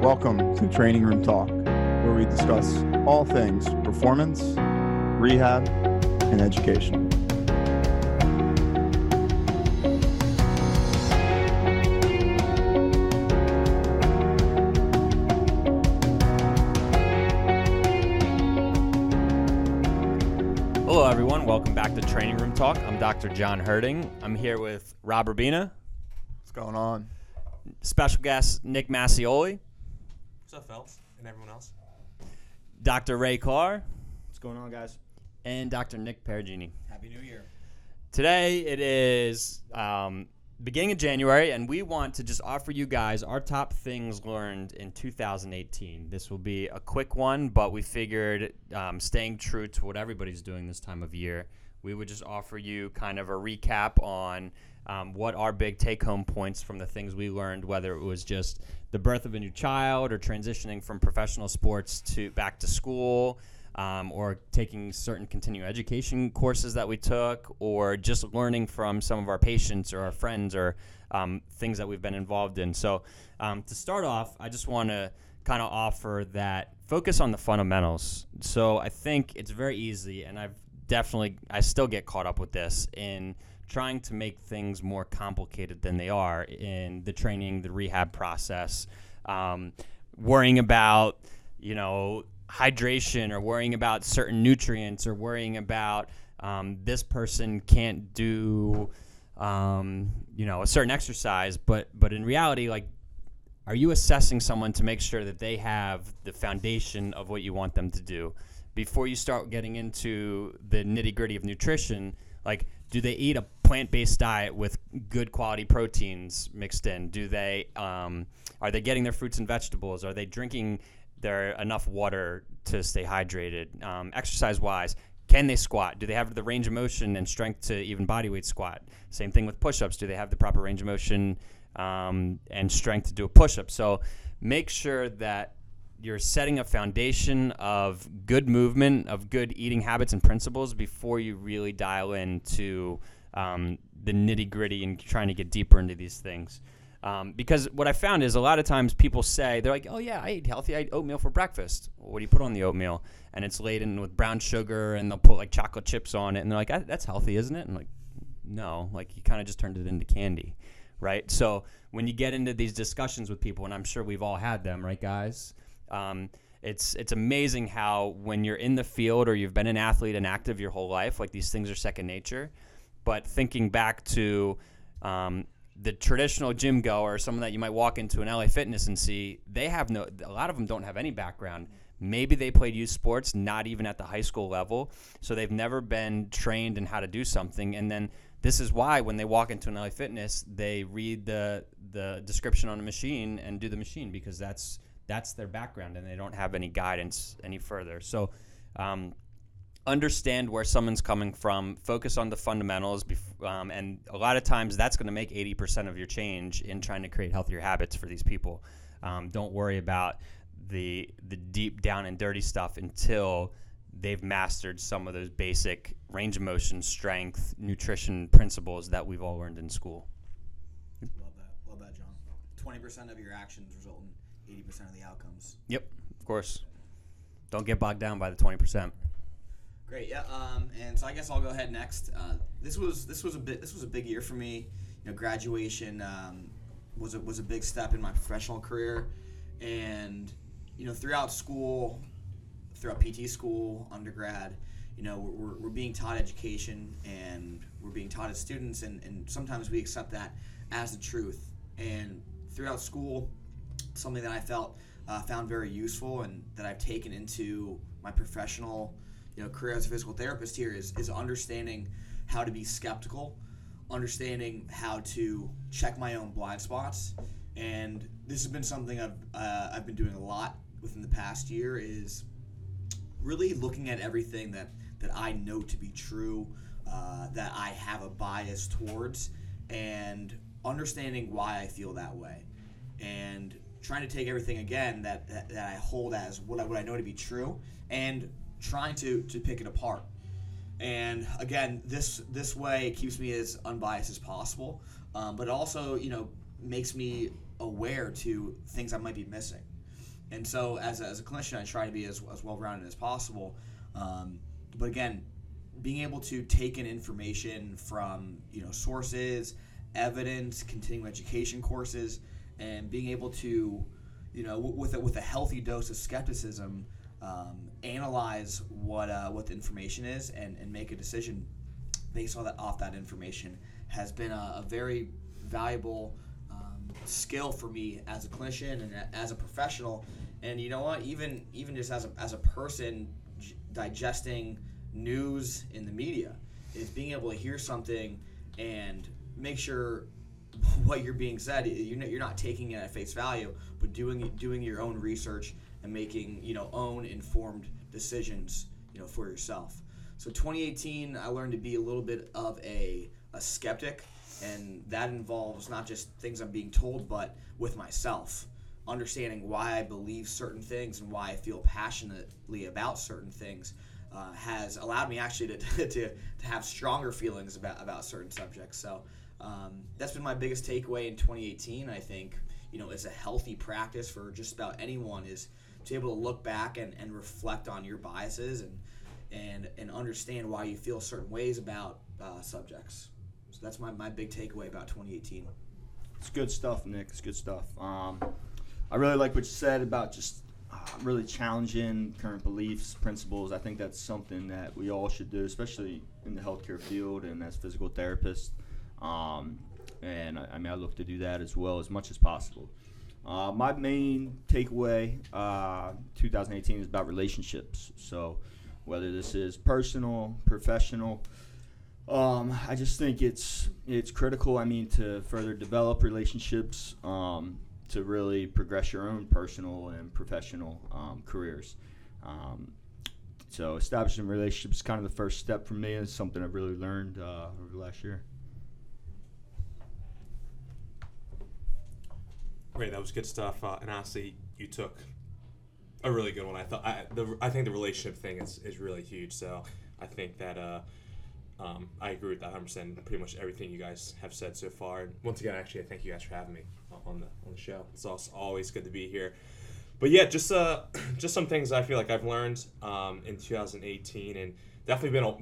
Welcome to Training Room Talk, where we discuss all things performance, rehab, and education. Hello, everyone. Welcome back to Training Room Talk. I'm Dr. John Herding. I'm here with Rob Rubina, What's going on? special guest Nick Massioli, What's up, Phelps, and everyone else? Dr. Ray Carr, What's going on, guys? and Dr. Nick Perugini. Happy New Year. Today it is um, beginning of January, and we want to just offer you guys our top things learned in 2018. This will be a quick one, but we figured um, staying true to what everybody's doing this time of year, we would just offer you kind of a recap on um, what are big take home points from the things we learned, whether it was just the birth of a new child or transitioning from professional sports to back to school um, or taking certain continuing education courses that we took, or just learning from some of our patients or our friends or um, things that we've been involved in. So, um, to start off, I just want to kind of offer that focus on the fundamentals. So, I think it's very easy, and I've definitely, I still get caught up with this in trying to make things more complicated than they are in the training, the rehab process, um, worrying about, you know, hydration or worrying about certain nutrients or worrying about um, this person can't do um, you know a certain exercise but but in reality like are you assessing someone to make sure that they have the foundation of what you want them to do? Before you start getting into the nitty gritty of nutrition like do they eat a plant-based diet with good quality proteins mixed in do they um, are they getting their fruits and vegetables? Are they drinking their enough water to stay hydrated? Um, exercise wise can they squat? Do they have the range of motion and strength to even body weight squat? Same thing with push-ups. Do they have the proper range of motion um, and strength to do a push-up? So make sure that you're setting a foundation of good movement, of good eating habits and principles before you really dial into um, the nitty gritty and trying to get deeper into these things. Um, because what I found is a lot of times people say, they're like, oh, yeah, I eat healthy. I eat oatmeal for breakfast. Well, what do you put on the oatmeal? And it's laden with brown sugar and they'll put like chocolate chips on it. And they're like, "Ah, that's healthy, isn't it? And like, no, like you kind of just turned it into candy, right? So when you get into these discussions with people, and I'm sure we've all had them, right, guys? Um, it's it's amazing how when you're in the field or you've been an athlete and active your whole life, like these things are second nature. But thinking back to um, the traditional gym goer, someone that you might walk into an LA Fitness and see, they have no. A lot of them don't have any background. Maybe they played youth sports, not even at the high school level, so they've never been trained in how to do something. And then this is why when they walk into an LA Fitness, they read the the description on a machine and do the machine because that's that's their background and they don't have any guidance any further. So, um, understand where someone's coming from, focus on the fundamentals, um, and a lot of times that's going to make 80% of your change in trying to create healthier habits for these people. Um, don't worry about the the deep down and dirty stuff until they've mastered some of those basic range of motion, strength, nutrition principles that we've all learned in school. Love that. Love that, John. Twenty percent of your actions result in eighty percent of the outcomes. Yep, of course. Don't get bogged down by the 20%. Great. Yeah. Um, and so I guess I'll go ahead next. Uh, this was this was a bit this was a big year for me. You know, graduation um, was a, was a big step in my professional career, and you know, throughout school, throughout PT school, undergrad, you know, we're, we're being taught education and we're being taught as students, and, and sometimes we accept that as the truth. And throughout school, something that I felt uh, found very useful and that I've taken into my professional, you know, career as a physical therapist here is is understanding how to be skeptical, understanding how to check my own blind spots, and this has been something I've uh, I've been doing a lot within the past year is really looking at everything that that I know to be true, uh, that I have a bias towards, and understanding why I feel that way, and trying to take everything again that, that, that I hold as what I, what I know to be true, and trying to to pick it apart. And again, this this way keeps me as unbiased as possible, um, but also you know makes me aware to things I might be missing. and so as a, as a clinician, I try to be as, as well rounded as possible. Um, but again, being able to take in information from you know sources, evidence, continuing education courses, and being able to you know with a, with a healthy dose of skepticism, um, analyze what uh, what the information is and, and make a decision based on that off that information has been a, a very valuable um, skill for me as a clinician and as a professional. And you know what? Even even just as a, as a person digesting news in the media is being able to hear something and make sure what you're being said you're not taking it at face value but doing doing your own research and making you know own informed decisions you know for yourself so 2018 i learned to be a little bit of a, a skeptic and that involves not just things i'm being told but with myself understanding why i believe certain things and why i feel passionately about certain things uh, has allowed me actually to, to, to have stronger feelings about, about certain subjects. So um, that's been my biggest takeaway in 2018. I think you know it's a healthy practice for just about anyone is to be able to look back and, and reflect on your biases and and and understand why you feel certain ways about uh, subjects. So that's my, my big takeaway about 2018. It's good stuff, Nick. It's good stuff. Um, I really like what you said about just uh, really challenging current beliefs, principles. I think that's something that we all should do, especially in the healthcare field and as physical therapists. Um, and I, I mean, I look to do that as well as much as possible. Uh, my main takeaway, uh, 2018, is about relationships. So, whether this is personal, professional, um, I just think it's it's critical. I mean, to further develop relationships, um, to really progress your own personal and professional um, careers. Um, so establishing relationships is kind of the first step for me. It's something I've really learned uh, over the last year. Great, that was good stuff. Uh, and honestly, you took a really good one. I thought I, the, I think the relationship thing is, is really huge. So I think that uh, um, I agree with that 100. percent Pretty much everything you guys have said so far. And once again, actually, I thank you guys for having me on the on the show. It's also always good to be here. But yeah, just uh, just some things I feel like I've learned um, in 2018, and definitely been a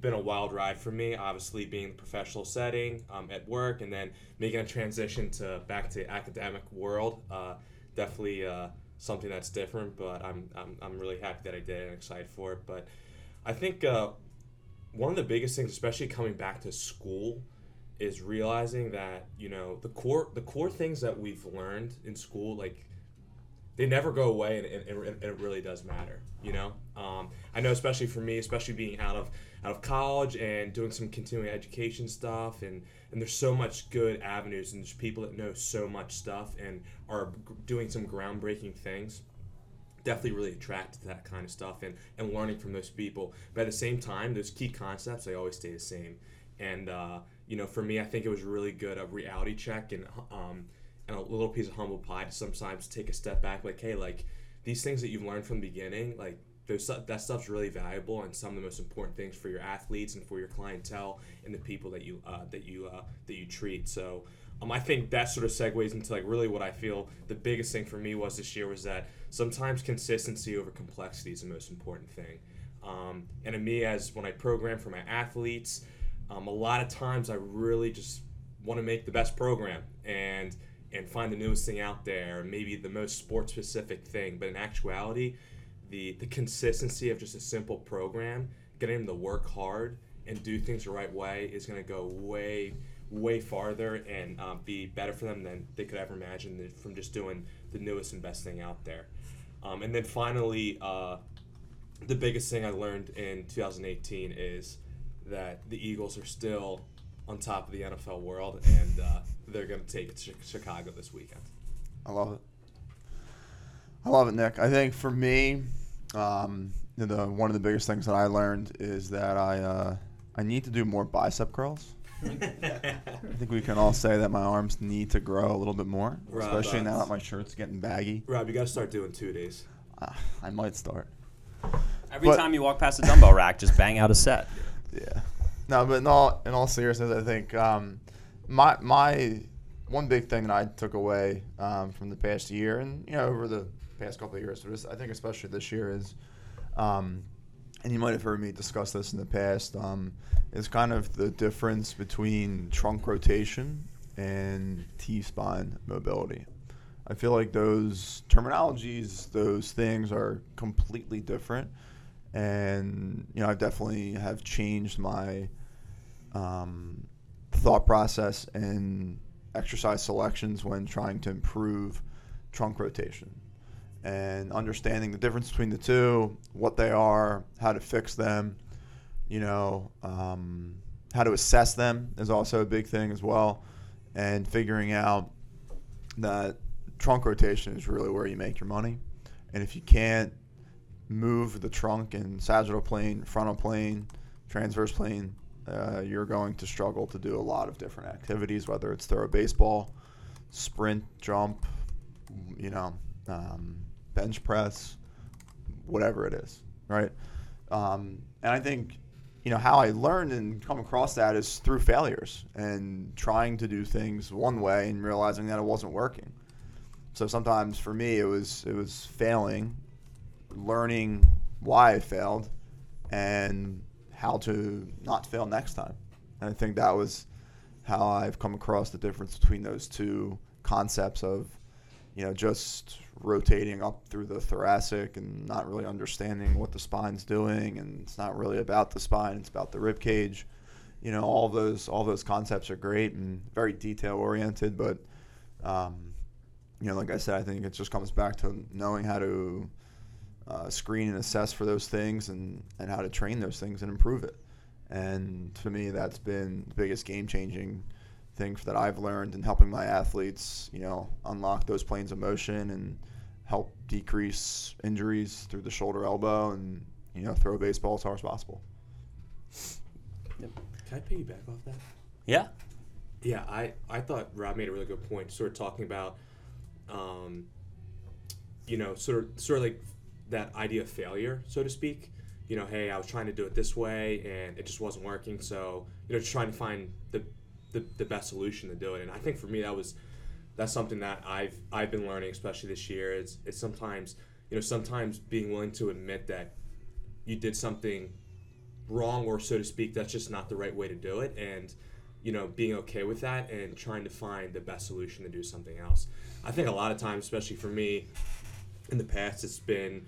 been a wild ride for me. Obviously, being in the professional setting um, at work, and then making a transition to back to academic world. Uh, definitely uh, something that's different, but I'm, I'm I'm really happy that I did and excited for it. But I think uh, one of the biggest things, especially coming back to school, is realizing that you know the core the core things that we've learned in school, like they never go away, and, and, and it really does matter. You know, um, I know especially for me, especially being out of out of college and doing some continuing education stuff, and and there's so much good avenues, and there's people that know so much stuff and are doing some groundbreaking things definitely really attracted to that kind of stuff and, and learning from those people. But at the same time, those key concepts, they always stay the same. And, uh, you know, for me, I think it was really good a reality check and, um, and a little piece of humble pie to sometimes take a step back, like, hey, like these things that you've learned from the beginning, like those, that stuff's really valuable and some of the most important things for your athletes and for your clientele and the people that you uh, that you uh, that you treat. So um, I think that sort of segues into like really what I feel the biggest thing for me was this year was that sometimes consistency over complexity is the most important thing. Um, and to me, as when I program for my athletes, um, a lot of times I really just want to make the best program and and find the newest thing out there, maybe the most sport specific thing. But in actuality, the the consistency of just a simple program, getting them to work hard and do things the right way is going to go way way farther and um, be better for them than they could ever imagine from just doing the newest and best thing out there. Um, and then finally, uh, the biggest thing I learned in 2018 is that the Eagles are still on top of the NFL world, and uh, they're going to take it to Chicago this weekend. I love it. I love it, Nick. I think for me, um, the one of the biggest things that I learned is that I uh, I need to do more bicep curls. I think we can all say that my arms need to grow a little bit more, Rob, especially now that my shirt's getting baggy. Rob, you got to start doing two days. Uh, I might start. Every But- time you walk past a dumbbell rack, just bang out a set. Yeah. No, but in all in all seriousness, I think um, my my one big thing that I took away um, from the past year, and you know, over the past couple of years, but I think especially this year is, um, and you might have heard me discuss this in the past, um, is kind of the difference between trunk rotation and T spine mobility. I feel like those terminologies, those things are completely different, and you know, I definitely have changed my um, thought process and exercise selections when trying to improve trunk rotation and understanding the difference between the two, what they are, how to fix them, you know, um, how to assess them is also a big thing as well, and figuring out that trunk rotation is really where you make your money. And if you can't move the trunk in sagittal plane, frontal plane, transverse plane, uh, you're going to struggle to do a lot of different activities, whether it's throw a baseball, sprint, jump, you know, um, bench press, whatever it is, right? Um, and I think, you know, how I learned and come across that is through failures and trying to do things one way and realizing that it wasn't working. So sometimes for me, it was it was failing, learning why I failed, and how to not fail next time. And I think that was how I've come across the difference between those two concepts of, you know, just rotating up through the thoracic and not really understanding what the spine's doing, and it's not really about the spine; it's about the rib cage. You know, all those all those concepts are great and very detail oriented, but um, you know, like I said, I think it just comes back to knowing how to uh, screen and assess for those things and, and how to train those things and improve it. And to me, that's been the biggest game changing thing that I've learned in helping my athletes, you know, unlock those planes of motion and help decrease injuries through the shoulder elbow and, you know, throw a baseball as hard as possible. Can I piggyback off that? Yeah. Yeah, I, I thought Rob made a really good point, sort of talking about, um, you know, sort of sort of like that idea of failure, so to speak. You know, hey, I was trying to do it this way and it just wasn't working, so you know, just trying to find the, the, the best solution to do it. And I think for me, that was that's something that I've I've been learning, especially this year. Is it's sometimes you know sometimes being willing to admit that you did something wrong or so to speak that's just not the right way to do it and you know being okay with that and trying to find the best solution to do something else i think a lot of times especially for me in the past it's been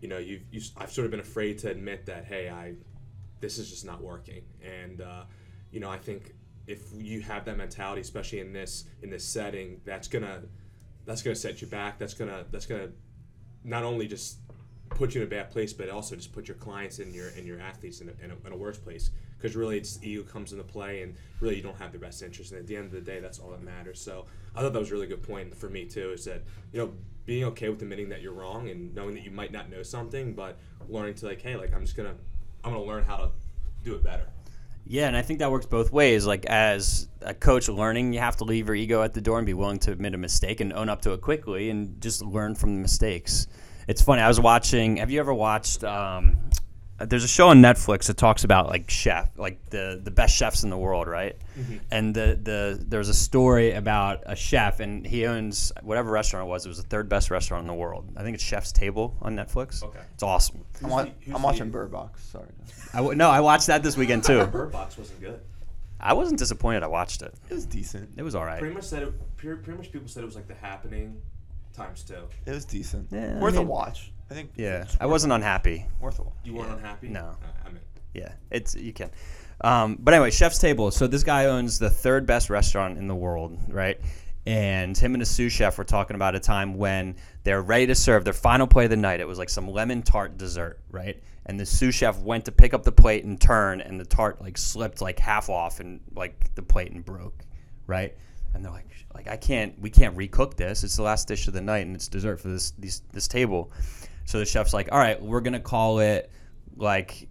you know you've, you i've sort of been afraid to admit that hey i this is just not working and uh, you know i think if you have that mentality especially in this in this setting that's gonna that's gonna set you back that's gonna that's gonna not only just put you in a bad place, but also just put your clients and your and your athletes in a, in a, in a worse place. Because really, it's ego comes into play, and really, you don't have the best interest. And at the end of the day, that's all that matters. So I thought that was a really good point for me too. Is that you know being okay with admitting that you're wrong and knowing that you might not know something, but learning to like, hey, like I'm just gonna I'm gonna learn how to do it better. Yeah, and I think that works both ways. Like as a coach learning, you have to leave your ego at the door and be willing to admit a mistake and own up to it quickly and just learn from the mistakes. It's funny. I was watching. Have you ever watched? Um, Uh, there's a show on Netflix that talks about like chef, like the the best chefs in the world, right? Mm-hmm. And the the there's a story about a chef, and he owns whatever restaurant it was. It was the third best restaurant in the world. I think it's Chef's Table on Netflix. Okay. it's awesome. I'm, wa- the- I'm watching the- Bird Box. Sorry. I w- no, I watched that this weekend too. Bird Box wasn't good. I wasn't disappointed. I watched it. It was decent. It was all right. Pretty much said it. Pretty, pretty much people said it was like the happening times two. It was decent. Yeah, I worth mean- a watch. I think. Yeah, I wasn't unhappy. worth a watch. You weren't unhappy? No. Uh, I mean, Yeah, it's you can. Um, but anyway, Chef's Table. So this guy owns the third best restaurant in the world, right? And him and a sous chef were talking about a time when they're ready to serve their final plate of the night. It was like some lemon tart dessert, right? And the sous chef went to pick up the plate and turn, and the tart like slipped like half off and like the plate and broke, right? And they're like, like I can't, we can't recook this. It's the last dish of the night, and it's dessert for this these, this table. So the chef's like, all right, we're gonna call it like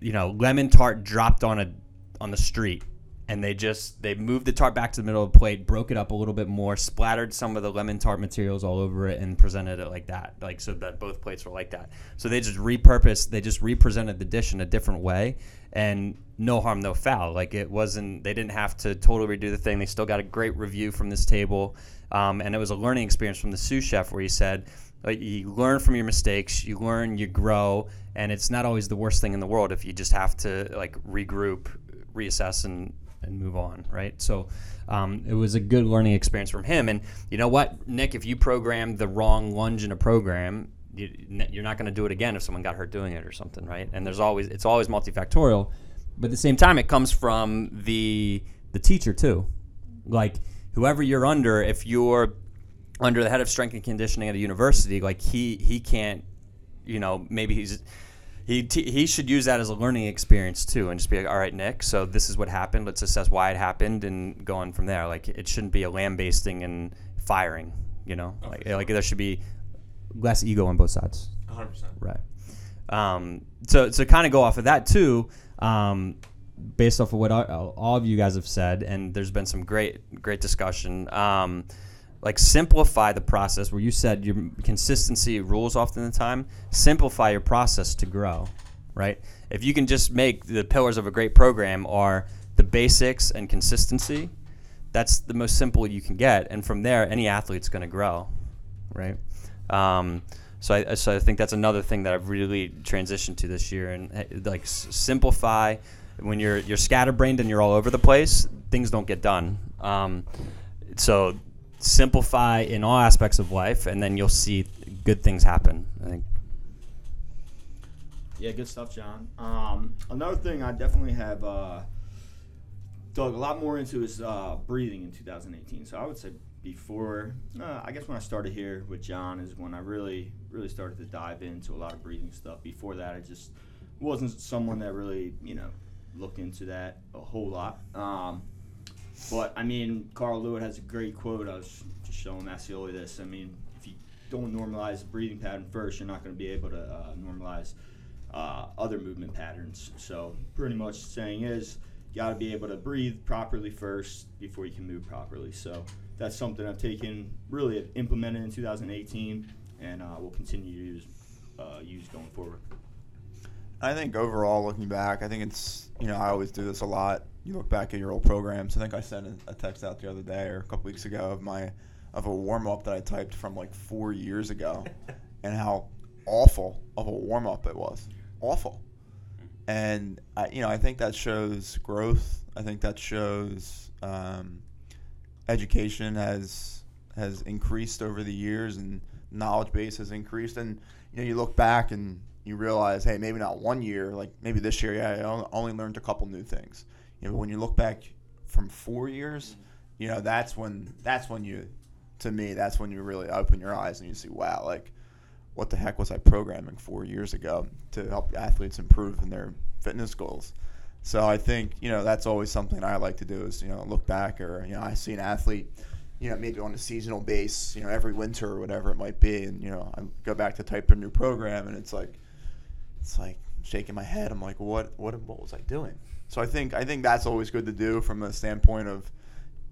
you know, lemon tart dropped on a on the street, and they just they moved the tart back to the middle of the plate, broke it up a little bit more, splattered some of the lemon tart materials all over it, and presented it like that, like so that both plates were like that. So they just repurposed, they just represented the dish in a different way, and no harm, no foul. Like it wasn't, they didn't have to totally redo the thing. They still got a great review from this table, um, and it was a learning experience from the sous chef where he said. Like you learn from your mistakes, you learn, you grow, and it's not always the worst thing in the world if you just have to like regroup, reassess, and and move on, right? So um, it was a good learning experience from him. And you know what, Nick, if you program the wrong lunge in a program, you, you're not going to do it again if someone got hurt doing it or something, right? And there's always it's always multifactorial, but at the same time, it comes from the the teacher too, like whoever you're under. If you're under the head of strength and conditioning at a university, like he he can't, you know, maybe he's he, t- he should use that as a learning experience too and just be like all right nick so this is what happened. Let's assess why it happened and go on from there. Like it shouldn't be a lambasting and firing you know? Like, like there should be less ego on both sides. 100. percent. Right. Um, so to kind of go off of that too um, based off of what all, all of you guys have said and there's been some great great discussion. Um, like simplify the process where you said your consistency rules often the time. Simplify your process to grow right? If you can just make the pillars of a great program are the basics and consistency that's the most simple you can get. And from there any athlete's going to grow right? Um, so I, so I think that's another thing that I've really transitioned to this year. And eh, like s- simplify. When you're you're scatterbrained and you're all over the place things don't get done. Um, so simplify in all aspects of life, and then you'll see good things happen. I think. Yeah, good stuff, John. Um, another thing I definitely have uh, dug a lot more into is uh, breathing in 2018. So I would say before, uh, I guess when I started here with John is when I really, really started to dive into a lot of breathing stuff. Before that, I just wasn't someone that really, you know, looked into that a whole lot. Um, but I mean, Karel Lewit has a great quote. I was just showing Massioli this. I mean, if you don't normalize the breathing pattern first, you're not going to be able to uh, normalize uh, other movement patterns. So pretty much saying is you got to be able to breathe properly first before you can move properly. So that's something I've taken really implemented in 2018 and uh, will continue to use, uh, use going forward. I think overall, looking back, I think it's you know I always do this a lot. You look back at your old programs. I think I sent a, text out the other day or a couple weeks ago of my of a warm up that I typed from like four years ago, and how awful of a warm up it was. Awful. And I, you know, I think that shows growth. I think that shows um, education has has increased over the years, and knowledge base has increased. And you know, you look back and you realize, hey, maybe not one year, like maybe this year, yeah, I only learned a couple new things. You know, when you look back from four years, you know, that's when that's when you, to me, that's when you really open your eyes and you see, wow, like, what the heck was I programming four years ago to help athletes improve in their fitness goals? So I think you know that's always something I like to do is you know look back or you know I see an athlete you know, maybe on a seasonal base, you know, every winter or whatever it might be. And, you know, I go back to type a new program and it's like, it's like shaking my head. I'm like, what, what, what was I doing? So I think, I think that's always good to do from the standpoint of,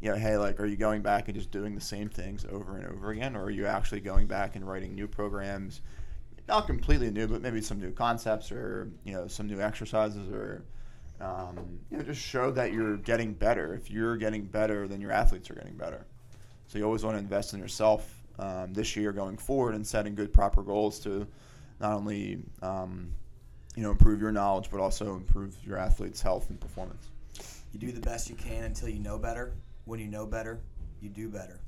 you know, hey, like, are you going back and just doing the same things over and over again? Or are you actually going back and writing new programs? Not completely new, but maybe some new concepts or, you know, some new exercises or, um, you know, just show that you're getting better. If you're getting better, then your athletes are getting better. So you always want to invest in yourself um, this year going forward and setting good, proper goals to not only um, you know improve your knowledge but also improve your athletes' health and performance. You do the best you can until you know better. When you know better, you do better.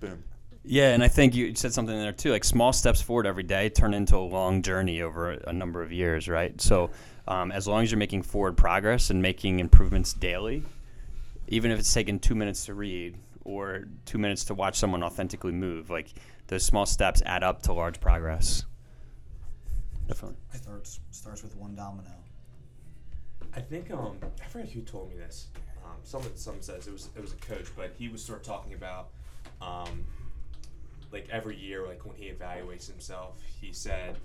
Boom. Yeah, and I think you said something there too. Like small steps forward every day turn into a long journey over a, a number of years, right? So, um, as long as you're making forward progress and making improvements daily, even if it's taking two minutes to read or two minutes to watch someone authentically move, like those small steps add up to large progress. Definitely. Starts starts with one domino. I think um I forget who told me this. Um, someone someone says it was it was a coach, but he was sort of talking about um like every year, like when he evaluates himself, he said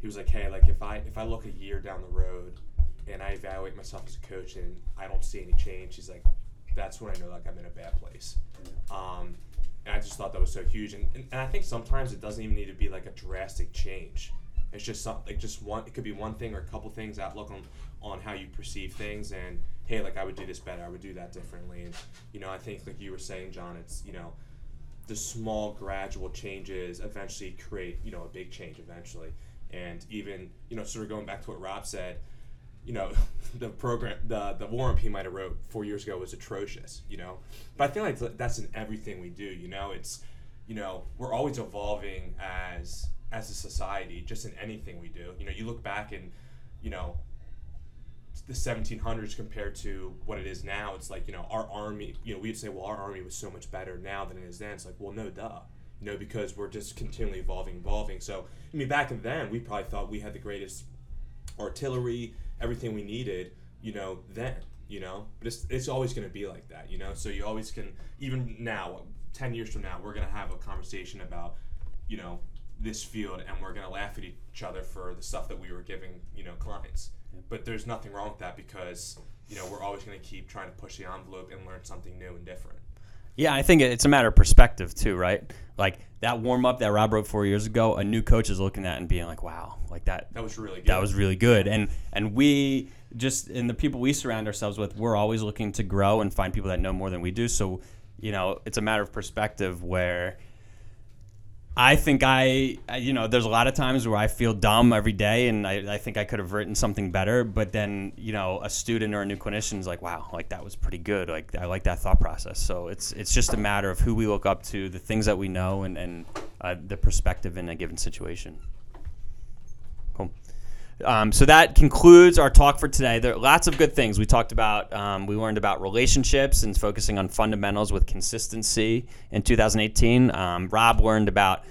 he was like, hey, like if I if I look a year down the road and I evaluate myself as a coach and I don't see any change, he's like, that's when I know like I'm in a bad place. Um, and I just thought that was so huge. And, and, and I think sometimes it doesn't even need to be like a drastic change. It's just something, like just one. It could be one thing or a couple things. Outlook on on how you perceive things, and hey, like I would do this better. I would do that differently. And you know, I think like you were saying, John, it's you know, the small gradual changes eventually create you know a big change eventually. And even you know, sort of going back to what Rob said, you know, the program, the the War and Peace might have wrote four years ago was atrocious, you know. But I feel like that's in everything we do, you know. It's, you know, we're always evolving as as a society, just in anything we do. You know, you look back and, you know, the 1700s compared to what it is now. It's like you know our army. You know, we'd say, well, our army was so much better now than it is then. It's like, well, no, duh. You know, because we're just continually evolving, evolving. So, I mean, back in then, we probably thought we had the greatest artillery, everything we needed, you know, then, you know, but it's, it's always going to be like that, you know, so you always can, even now, 10 years from now, we're going to have a conversation about, you know, this field and we're going to laugh at each other for the stuff that we were giving, you know, clients. But there's nothing wrong with that because, you know, we're always going to keep trying to push the envelope and learn something new and different. Yeah, I think it's a matter of perspective too, right? Like that warm up that Rob wrote four years ago, a new coach is looking at and being like, "Wow, like that." That was really good. That was really good, and and we just in the people we surround ourselves with, we're always looking to grow and find people that know more than we do. So, you know, it's a matter of perspective where I think I, you know, there's a lot of times where I feel dumb every day, and I, I think I could have written something better. But then, you know, a student or a new clinician is like, "Wow, like that was pretty good. Like I like that thought process." So it's it's just a matter of who we look up to, the things that we know, and and uh, the perspective in a given situation. Um, so that concludes our talk for today. There are lots of good things we talked about. Um, we learned about relationships and focusing on fundamentals with consistency in 2018. Um, Rob learned about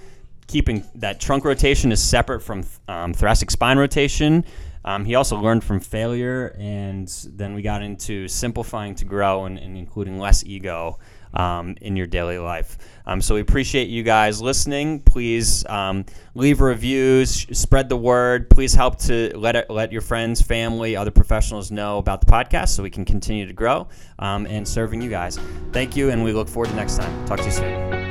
keeping that trunk rotation is separate from um, thoracic spine rotation. Um, he also learned from failure, and then we got into simplifying to grow and, and including less ego um, in your daily life. Um, so we appreciate you guys listening. Please um, leave reviews, spread the word. Please help to let it, let your friends, family, other professionals know about the podcast so we can continue to grow um, and serving you guys. Thank you, and we look forward to next time. Talk to you soon.